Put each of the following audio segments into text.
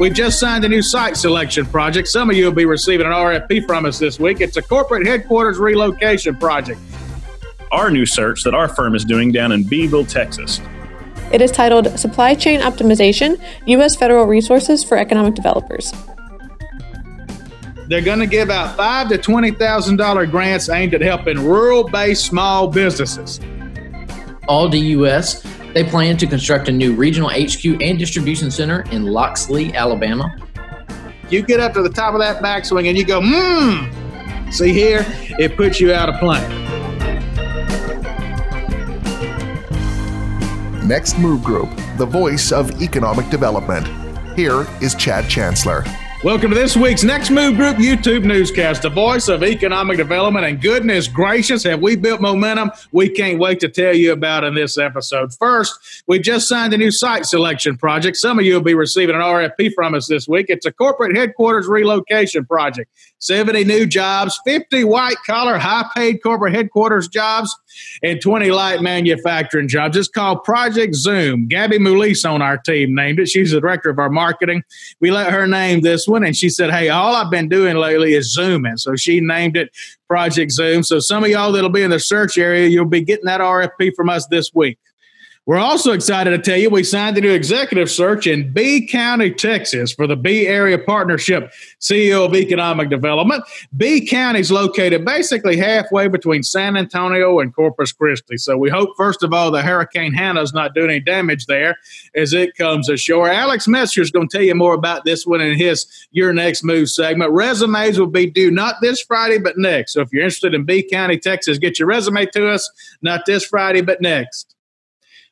We've just signed a new site selection project. Some of you will be receiving an RFP from us this week. It's a corporate headquarters relocation project. Our new search that our firm is doing down in Beeville, Texas. It is titled Supply Chain Optimization U.S. Federal Resources for Economic Developers. They're going to give out five to twenty thousand dollar grants aimed at helping rural-based small businesses. Aldi US, they plan to construct a new regional HQ and distribution center in Loxley, Alabama. You get up to the top of that backswing and you go, mmm. See here, it puts you out of play. Next Move Group, the voice of economic development. Here is Chad Chancellor. Welcome to this week's Next Move Group YouTube newscast, the voice of economic development. And goodness gracious, have we built momentum? We can't wait to tell you about in this episode. First, we just signed a new site selection project. Some of you will be receiving an RFP from us this week. It's a corporate headquarters relocation project. 70 new jobs, 50 white collar, high paid corporate headquarters jobs, and 20 light manufacturing jobs. It's called Project Zoom. Gabby Mulis on our team named it. She's the director of our marketing. We let her name this one, and she said, Hey, all I've been doing lately is Zooming. So she named it Project Zoom. So some of y'all that'll be in the search area, you'll be getting that RFP from us this week. We're also excited to tell you we signed a new executive search in Bee County, Texas for the Bee Area Partnership CEO of Economic Development. Bee County is located basically halfway between San Antonio and Corpus Christi. So we hope, first of all, the Hurricane Hanna's not doing any damage there as it comes ashore. Alex Messer is going to tell you more about this one in his Your Next Move segment. Resumes will be due not this Friday, but next. So if you're interested in Bee County, Texas, get your resume to us, not this Friday, but next.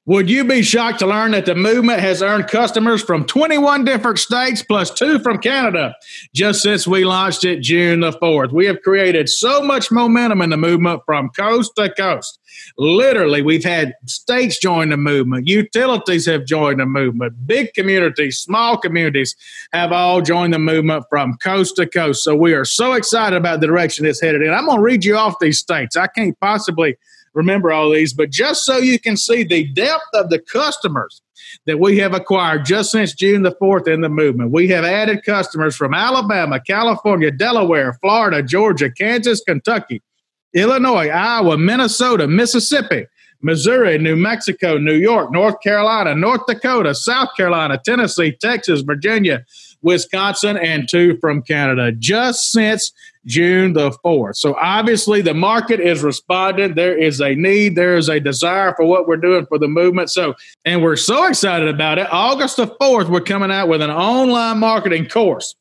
Would you be shocked to learn that the movement has earned customers from 21 different states plus two from Canada just since we launched it June the 4th? We have created so much momentum in the movement from coast to coast. Literally, we've had states join the movement, utilities have joined the movement, big communities, small communities have all joined the movement from coast to coast. So we are so excited about the direction it's headed in. I'm going to read you off these states. I can't possibly remember all these, but just so you can see the depth of the customers that we have acquired just since June the 4th in the movement. We have added customers from Alabama, California, Delaware, Florida, Georgia, Kansas, Kentucky, Illinois, Iowa, Minnesota, Mississippi, Missouri, New Mexico, New York, North Carolina, North Dakota, South Carolina, Tennessee, Texas, Virginia, Wisconsin, and two from Canada just since June the 4th. So obviously the market is responding. There is a need, there is a desire for what we're doing for the movement. So, and we're so excited about it. August the 4th, we're coming out with an online marketing course.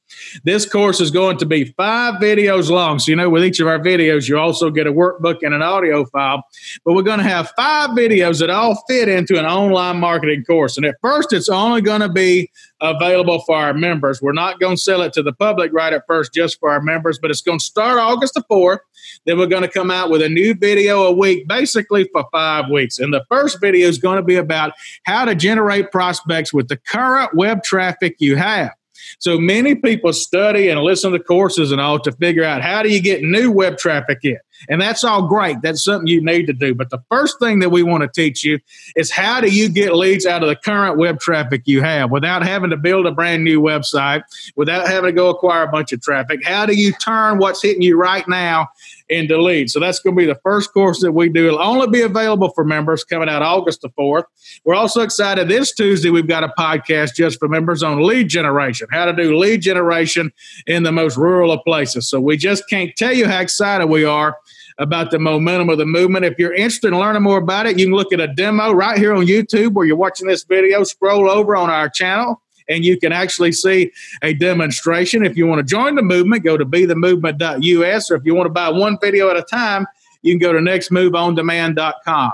This course is going to be five videos long. So, you know, with each of our videos, you also get a workbook and an audio file. But we're going to have five videos that all fit into an online marketing course. And at first, it's only going to be available for our members. We're not going to sell it to the public right at first, just for our members, but it's going to start August the 4th. Then we're going to come out with a new video a week, basically for five weeks. And the first video is going to be about how to generate prospects with the current web traffic you have. So many people study and listen to courses and all to figure out how do you get new web traffic in. And that's all great. That's something you need to do. But the first thing that we want to teach you is how do you get leads out of the current web traffic you have without having to build a brand new website, without having to go acquire a bunch of traffic? How do you turn what's hitting you right now into lead. So that's going to be the first course that we do. It'll only be available for members coming out August the 4th. We're also excited this Tuesday, we've got a podcast just for members on lead generation, how to do lead generation in the most rural of places. So we just can't tell you how excited we are about the momentum of the movement. If you're interested in learning more about it, you can look at a demo right here on YouTube where you're watching this video. Scroll over on our channel and you can actually see a demonstration. If you want to join the movement, go to bethemovement.us, or if you want to buy one video at a time, you can go to nextmoveondemand.com.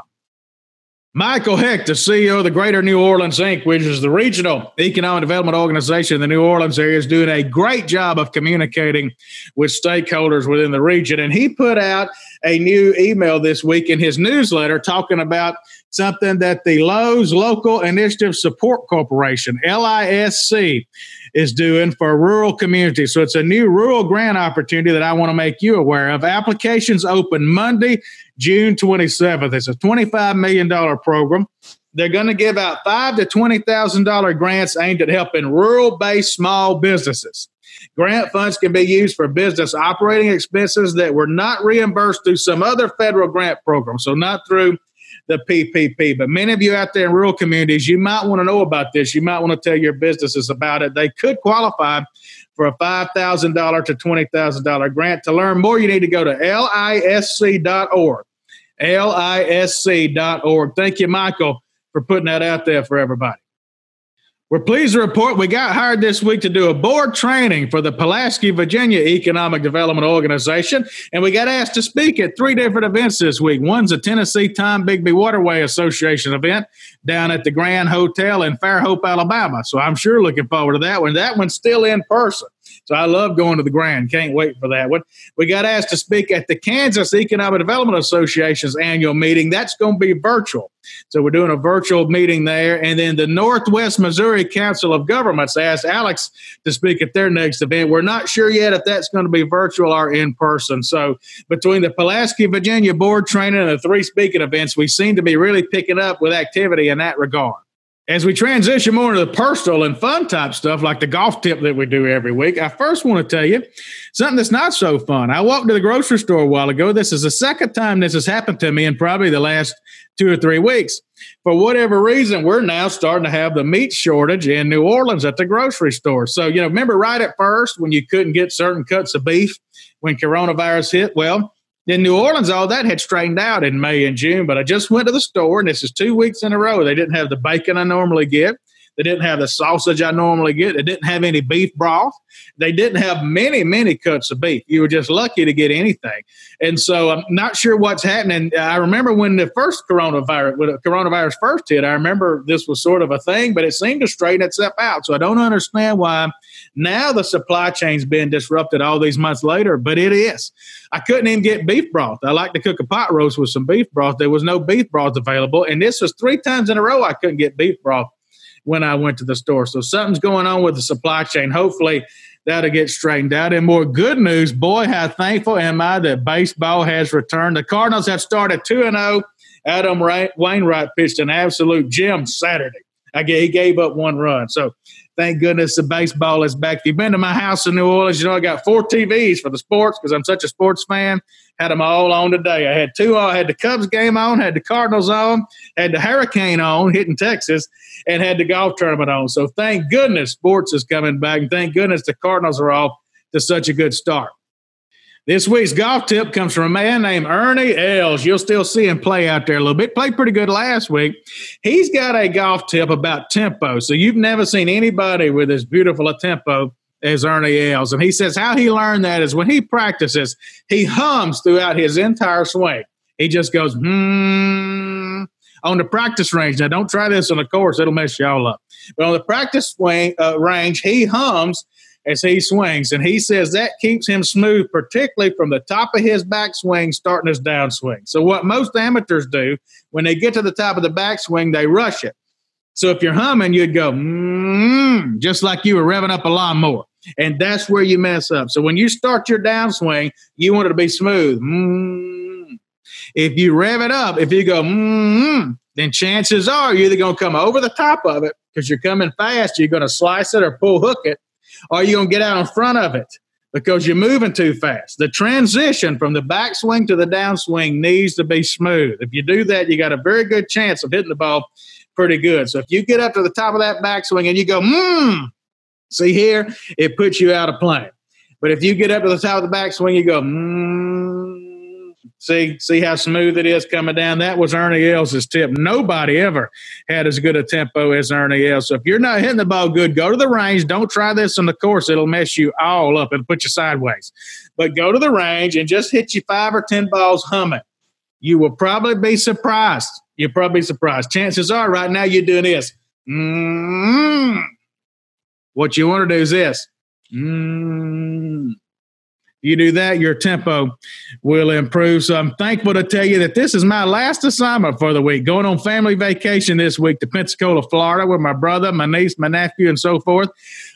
Michael Hecht, the CEO of the Greater New Orleans Inc., which is the regional economic development organization in the New Orleans area, is doing a great job of communicating with stakeholders within the region. And he put out a new email this week in his newsletter talking about something that the Lowe's Local Initiative Support Corporation, LISC, is doing for rural communities. So it's a new rural grant opportunity that I want to make you aware of. Applications open Monday, June 27th. It's a $25 million program. they're going to give out five to twenty thousand dollar grants aimed at helping rural-based small businesses. Grant funds can be used for business operating expenses that were not reimbursed through some other federal grant program, so not through the PPP. But many of you out there in rural communities, you might want to know about this. You might want to tell your businesses about it. They could qualify for a $5,000 to $20,000 grant. To learn more, you need to go to lisc.org. lisc.org. Thank you, Michael, for putting that out there for everybody. We're pleased to report we got hired this week to do a board training for the Pulaski, Virginia Economic Development Organization. And we got asked to speak at three different events this week. One's a Tennessee Tombigbee Waterway Association event down at the Grand Hotel in Fairhope, Alabama. So I'm sure looking forward to that one. That one's still in person. So I love going to the Grand. Can't wait for that one. We got asked to speak at the Kansas Economic Development Association's annual meeting. That's going to be virtual. So we're doing a virtual meeting there. And then the Northwest Missouri Council of Governments asked Alex to speak at their next event. We're not sure yet if that's going to be virtual or in person. So between the Pulaski, Virginia board training and the three speaking events, we seem to be really picking up with activity in that regard. As we transition more into the personal and fun type stuff, like the golf tip that we do every week, I first want to tell you something that's not so fun. I walked to the grocery store a while ago. This is the second time this has happened to me in probably the last two or three weeks. For whatever reason, we're now starting to have the meat shortage in New Orleans at the grocery store. So, you know, remember right at first when you couldn't get certain cuts of beef when coronavirus hit? Well, in New Orleans, all that had straightened out in May and June, but I just went to the store, and this is two weeks in a row. They didn't have the bacon I normally get. They didn't have the sausage I normally get. They didn't have any beef broth. They didn't have many, many cuts of beef. You were just lucky to get anything. And so I'm not sure what's happening. I remember when the first coronavirus, when the coronavirus first hit, I remember this was sort of a thing, but it seemed to straighten itself out. So I don't understand why now the supply chain's been disrupted all these months later, but it is. I couldn't even get beef broth. I like to cook a pot roast with some beef broth. There was no beef broth available. And this was three times in a row I couldn't get beef broth when I went to the store. So something's going on with the supply chain. Hopefully that'll get straightened out. And more good news, boy, how thankful am I that baseball has returned. The Cardinals have started 2 0. Adam Wainwright pitched an absolute gem Saturday. I he gave up one run. So thank goodness the baseball is back. If you've been to my house in New Orleans, you know I got four TVs for the sports because I'm such a sports fan. Had them all on today. I had two. I had the Cubs game on, had the Cardinals on, had the Hurricane on hitting Texas, and had the golf tournament on. So thank goodness sports is coming back, and thank goodness the Cardinals are off to such a good start. This week's golf tip comes from a man named Ernie Els. You'll still see him play out there a little bit. Played pretty good last week. He's got a golf tip about tempo. So you've never seen anybody with as beautiful a tempo as Ernie Els. And he says how he learned that is when he practices, he hums throughout his entire swing. He just goes, hmm, on the practice range. Now, don't try this on the course, it'll mess you all up. But on the practice swing, uh, range, he hums as he swings. And he says that keeps him smooth, particularly from the top of his backswing starting his downswing. So, what most amateurs do when they get to the top of the backswing, they rush it. So, if you're humming, you'd go, mm, just like you were revving up a lawnmower. And that's where you mess up. So, when you start your downswing, you want it to be smooth. Mm. If you rev it up, if you go, mm, then chances are you're either going to come over the top of it because you're coming fast, you're going to slice it or pull hook it, or you're going to get out in front of it because you're moving too fast. The transition from the backswing to the downswing needs to be smooth. If you do that, you got a very good chance of hitting the ball pretty good. So if you get up to the top of that backswing and you go, hmm, see here, it puts you out of play. But if you get up to the top of the backswing, you go, hmm, See, see how smooth it is coming down. That was Ernie Els' tip. Nobody ever had as good a tempo as Ernie Els. So if you're not hitting the ball good, go to the range. Don't try this on the course; it'll mess you all up. It'll put you sideways. But go to the range and just hit you five or ten balls humming. You will probably be surprised. You'll probably be surprised. Chances are, right now, you're doing this. Mm-hmm. What you want to do is this. Mm-hmm you do that, your tempo will improve. So I'm thankful to tell you that this is my last assignment for the week. Going on family vacation this week to Pensacola, Florida with my brother, my niece, my nephew, and so forth.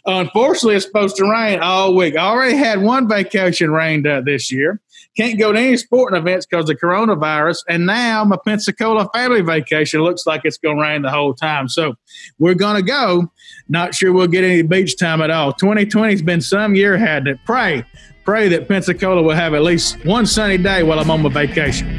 Unfortunately, it's supposed to rain all week. I already had one vacation rained out this year. Can't go to any sporting events because of coronavirus. And now my Pensacola family vacation looks like it's going to rain the whole time. So we're going to go. Not sure we'll get any beach time at all. 2020 has been some year, hadn't it? Pray, pray that Pensacola will have at least one sunny day while I'm on my vacation.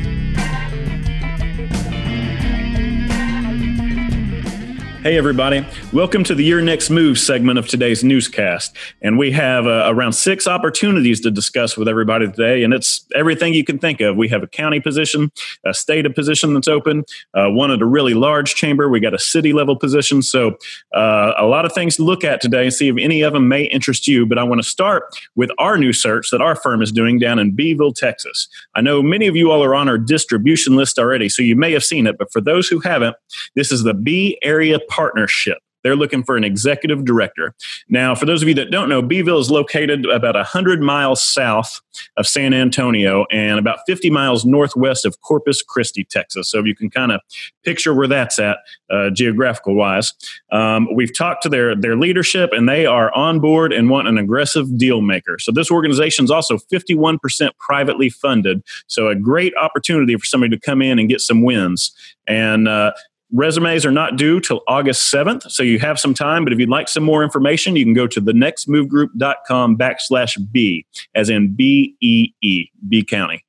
Hey, everybody. Welcome to the Your Next Move segment of today's newscast. And we have uh, around six opportunities to discuss with everybody today. And it's everything you can think of. We have a county position, a state position that's open, uh, one at a really large chamber. We got a city level position. So, uh, a lot of things to look at today and see if any of them may interest you. But I want to start with our new search that our firm is doing down in Beeville, Texas. I know many of you all are on our distribution list already, so you may have seen it. But for those who haven't, this is the Bee Area partnership. They're looking for an executive director. Now, for those of you that don't know, Beeville is located about 100 miles south of San Antonio and about 50 miles northwest of Corpus Christi, Texas. So if you can kind of picture where that's at uh, geographical wise. Um, we've talked to their, their leadership and they are on board and want an aggressive deal maker. So this organization is also 51% privately funded. So a great opportunity for somebody to come in and get some wins. And uh, Resumes are not due till August 7th, so you have some time. But if you'd like some more information, you can go to thenextmovegroup.com backslash B, as in B E E, Bee County.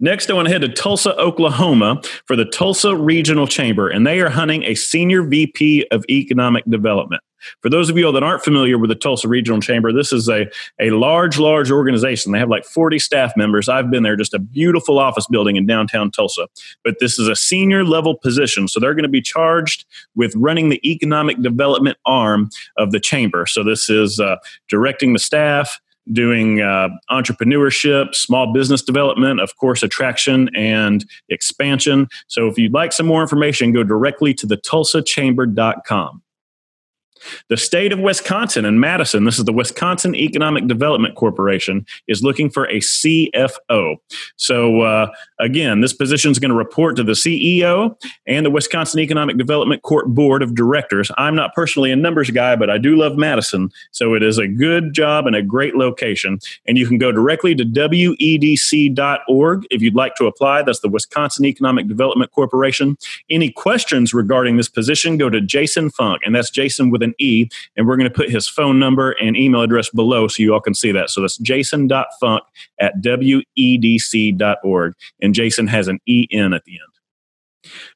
Next, I want to head to Tulsa, Oklahoma for the Tulsa Regional Chamber, and they are hunting a senior VP of economic development. For those of you that aren't familiar with the Tulsa Regional Chamber, this is a, a large, large organization. They have like 40 staff members. I've been there, just a beautiful office building in downtown Tulsa. But this is a senior level position. So they're going to be charged with running the economic development arm of the chamber. So this is uh, directing the staff, doing uh, entrepreneurship, small business development, of course, attraction and expansion. So if you'd like some more information, go directly to the tulsachamber.com. The state of Wisconsin and Madison, this is the Wisconsin Economic Development Corporation, is looking for a CFO. So, uh, again, this position is going to report to the CEO and the Wisconsin Economic Development Court Board of Directors. I'm not personally a numbers guy, but I do love Madison. So, it is a good job and a great location. And you can go directly to wedc.org if you'd like to apply. That's the Wisconsin Economic Development Corporation. Any questions regarding this position, go to Jason Funk, and that's Jason with an E, and we're going to put his phone number and email address below so you all can see that. So that's jason.funk at wedc.org. And Jason has an EN at the end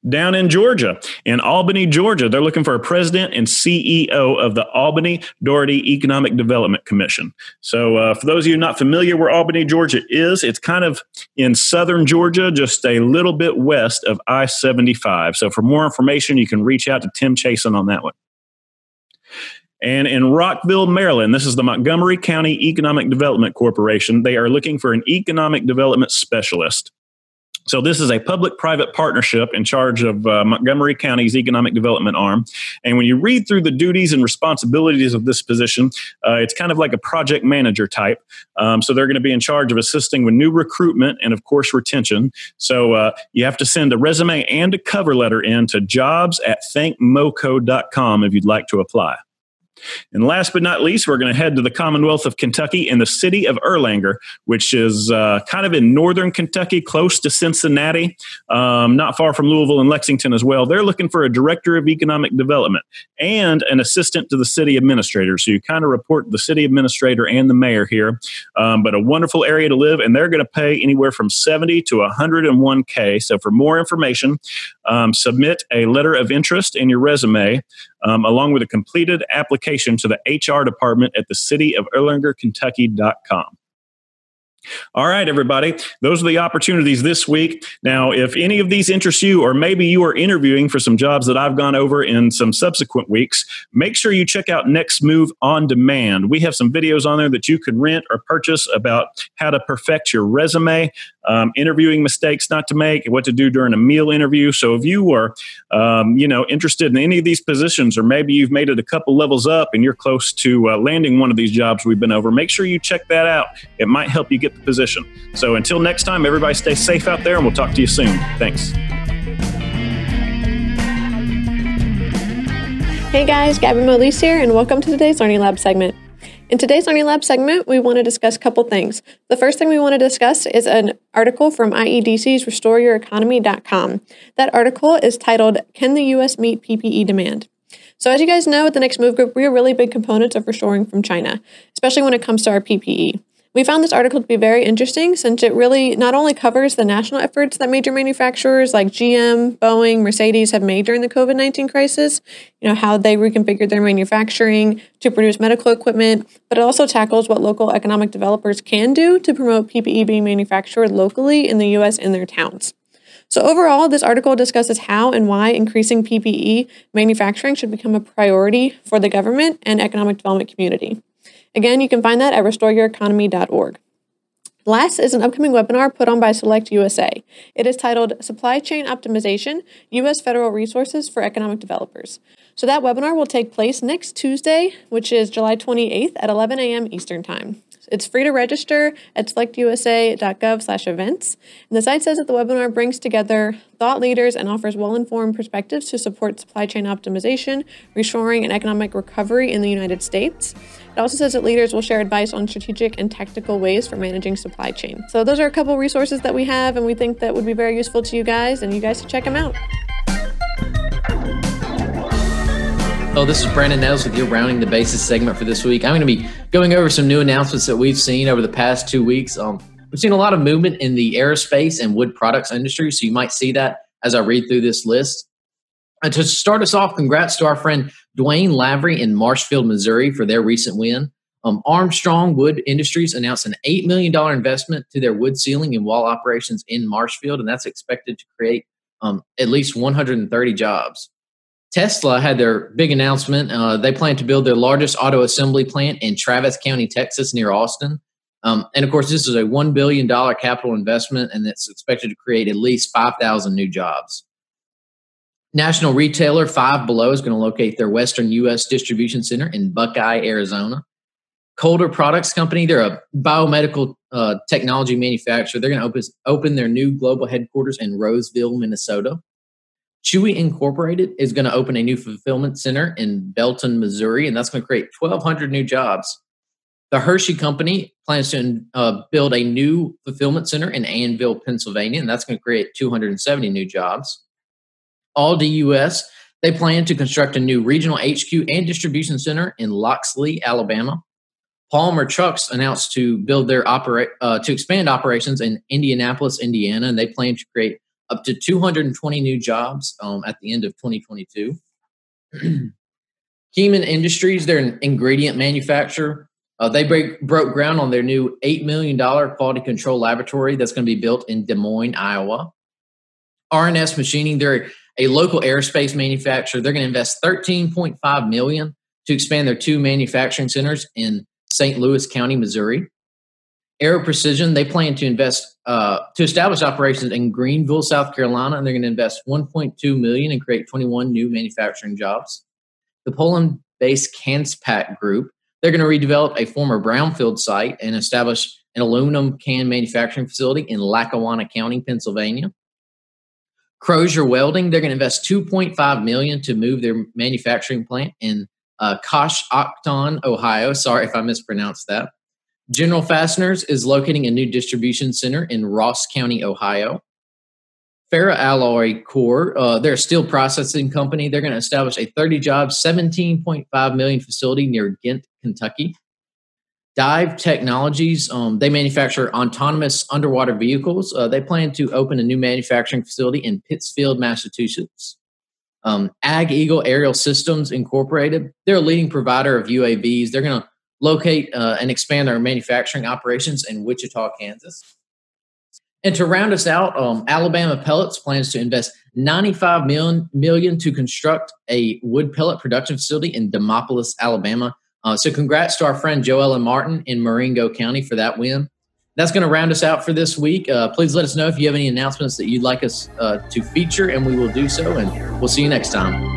down in Georgia, in Albany, Georgia. They're looking for a president and CEO of the Albany Dougherty Economic Development Commission. So, uh, for those of you not familiar where Albany, Georgia is, it's kind of in southern Georgia, just a little bit west of I 75. So, for more information, you can reach out to Tim Chason on that one. And in Rockville, Maryland, this is the Montgomery County Economic Development Corporation. They are looking for an economic development specialist. So this is a public-private partnership in charge of uh, Montgomery County's economic development arm. And when you read through the duties and responsibilities of this position, uh, it's kind of like a project manager type. Um, so they're going to be in charge of assisting with new recruitment and, of course, retention. So uh, you have to send a resume and a cover letter in to jobs at thinkmoco.com if you'd like to apply. And last but not least, we're going to head to the Commonwealth of Kentucky in the city of Erlanger, which is uh, kind of in northern Kentucky, close to Cincinnati, um, not far from Louisville and Lexington as well. They're looking for a director of economic development and an assistant to the city administrator. So you kind of report the city administrator and the mayor here, um, but a wonderful area to live, and they're going to pay anywhere from 70 to 101K. So for more information, um, submit a letter of interest in your resume um, along with a completed application to the HR department at the city of Kentucky.com. All right, everybody. Those are the opportunities this week. Now, if any of these interest you, or maybe you are interviewing for some jobs that I've gone over in some subsequent weeks, make sure you check out Next Move on Demand. We have some videos on there that you could rent or purchase about how to perfect your resume, um, interviewing mistakes not to make, what to do during a meal interview. So if you are, um, you know, interested in any of these positions, or maybe you've made it a couple levels up and you're close to uh, landing one of these jobs we've been over, make sure you check that out. It might help you get position. So until next time, everybody stay safe out there, and we'll talk to you soon. Thanks. Hey guys, Gabby Molise here, and welcome to today's Learning Lab segment. In today's Learning Lab segment, we want to discuss a couple things. The first thing we want to discuss is an article from IEDC's RestoreYourEconomy.com. That article is titled, Can the U.S. Meet PPE Demand? So, as you guys know, at the Next Move Group, we are really big components of reshoring from China, especially when it comes to our PPE. We found this article to be very interesting since it really not only covers the national efforts that major manufacturers like GM, Boeing, Mercedes have made during the COVID 19 crisis, you know, how they reconfigured their manufacturing to produce medical equipment, but it also tackles what local economic developers can do to promote PPE being manufactured locally in the US in their towns. So, overall, this article discusses how and why increasing PPE manufacturing should become a priority for the government and economic development community. Again, you can find that at restoreyoureconomy.org. Last is an upcoming webinar put on by Select USA. It is titled Supply Chain Optimization U.S. Federal Resources for Economic Developers. So, that webinar will take place next Tuesday, which is July 28th at 11 a.m. Eastern Time. It's free to register at selectusa.gov slash events. And the site says that the webinar brings together thought leaders and offers well-informed perspectives to support supply chain optimization, reshoring, and economic recovery in the United States. It also says that leaders will share advice on strategic and tactical ways for managing supply chain. So those are a couple resources that we have and we think that would be very useful to you guys and you guys should check them out. Oh, this is Brandon Nels with your Rounding the Bases segment for this week. I'm going to be going over some new announcements that we've seen over the past two weeks. Um, we've seen a lot of movement in the aerospace and wood products industry, so you might see that as I read through this list. And to start us off, congrats to our friend Dwayne Lavery in Marshfield, Missouri for their recent win. Um, Armstrong World Industries announced an $8 million investment to their wood ceiling and wall operations in Marshfield, and that's expected to create um, at least 130 jobs. Tesla had their big announcement. Uh, they plan to build their largest auto assembly plant in Travis County, Texas, near Austin. Um, and of course, this is a $1 billion capital investment, and it's expected to create at least 5,000 new jobs. National retailer Five Below is going to locate their Western U.S. distribution center in Buckeye, Arizona. Calder Products Company, they're a biomedical uh, technology manufacturer. They're going to open, open their new global headquarters in Roseville, Minnesota. Chewy Incorporated is going to open a new fulfillment center in Belton, Missouri, and that's going to create 1,200 new jobs. The Hershey Company plans to uh, build a new fulfillment center in Annville, Pennsylvania, and that's going to create 270 new jobs. Aldi US, they plan to construct a new regional HQ and distribution center in Loxley, Alabama. Palmer Trucks announced to build their operate uh, to expand operations in Indianapolis, Indiana, and they plan to create up to 220 new jobs um, at the end of 2022. Kemin Industries, they're an ingredient manufacturer. Uh, they break, broke ground on their new $8 million quality control laboratory that's going to be built in Des Moines, Iowa. R&S Machining, they're a local aerospace manufacturer. They're going to invest 13.5 million to expand their two manufacturing centers in St. Louis County, Missouri. Aero Precision, they plan to invest uh, to establish operations in Greenville, South Carolina, and they're going to invest 1.2 million and create 21 new manufacturing jobs. The Poland-based Canpack Group, they're going to redevelop a former brownfield site and establish an aluminum can manufacturing facility in Lackawanna County, Pennsylvania. Crozier Welding, they're going to invest 2.5 million to move their manufacturing plant in uh, Coshocton, Ohio. Sorry if I mispronounced that. General Fasteners is locating a new distribution center in Ross County, Ohio. Ferroalloy Core, uh, they're a steel processing company. They're going to establish a 30 job, 17.5 million facility near Ghent, Kentucky. Dive Technologies, um, they manufacture autonomous underwater vehicles. Uh, they plan to open a new manufacturing facility in Pittsfield, Massachusetts. Um, AgEagle Aerial Systems Incorporated, they're a leading provider of UAVs. They're going to locate uh, and expand their manufacturing operations in Wichita, Kansas. And to round us out, um, Alabama Pellets plans to invest 95 million, million to construct a wood pellet production facility in Demopolis, Alabama. Uh, so, congrats to our friend Joella Martin in Marengo County for that win. That's going to round us out for this week. Uh, please let us know if you have any announcements that you'd like us uh, to feature, and we will do so. And we'll see you next time.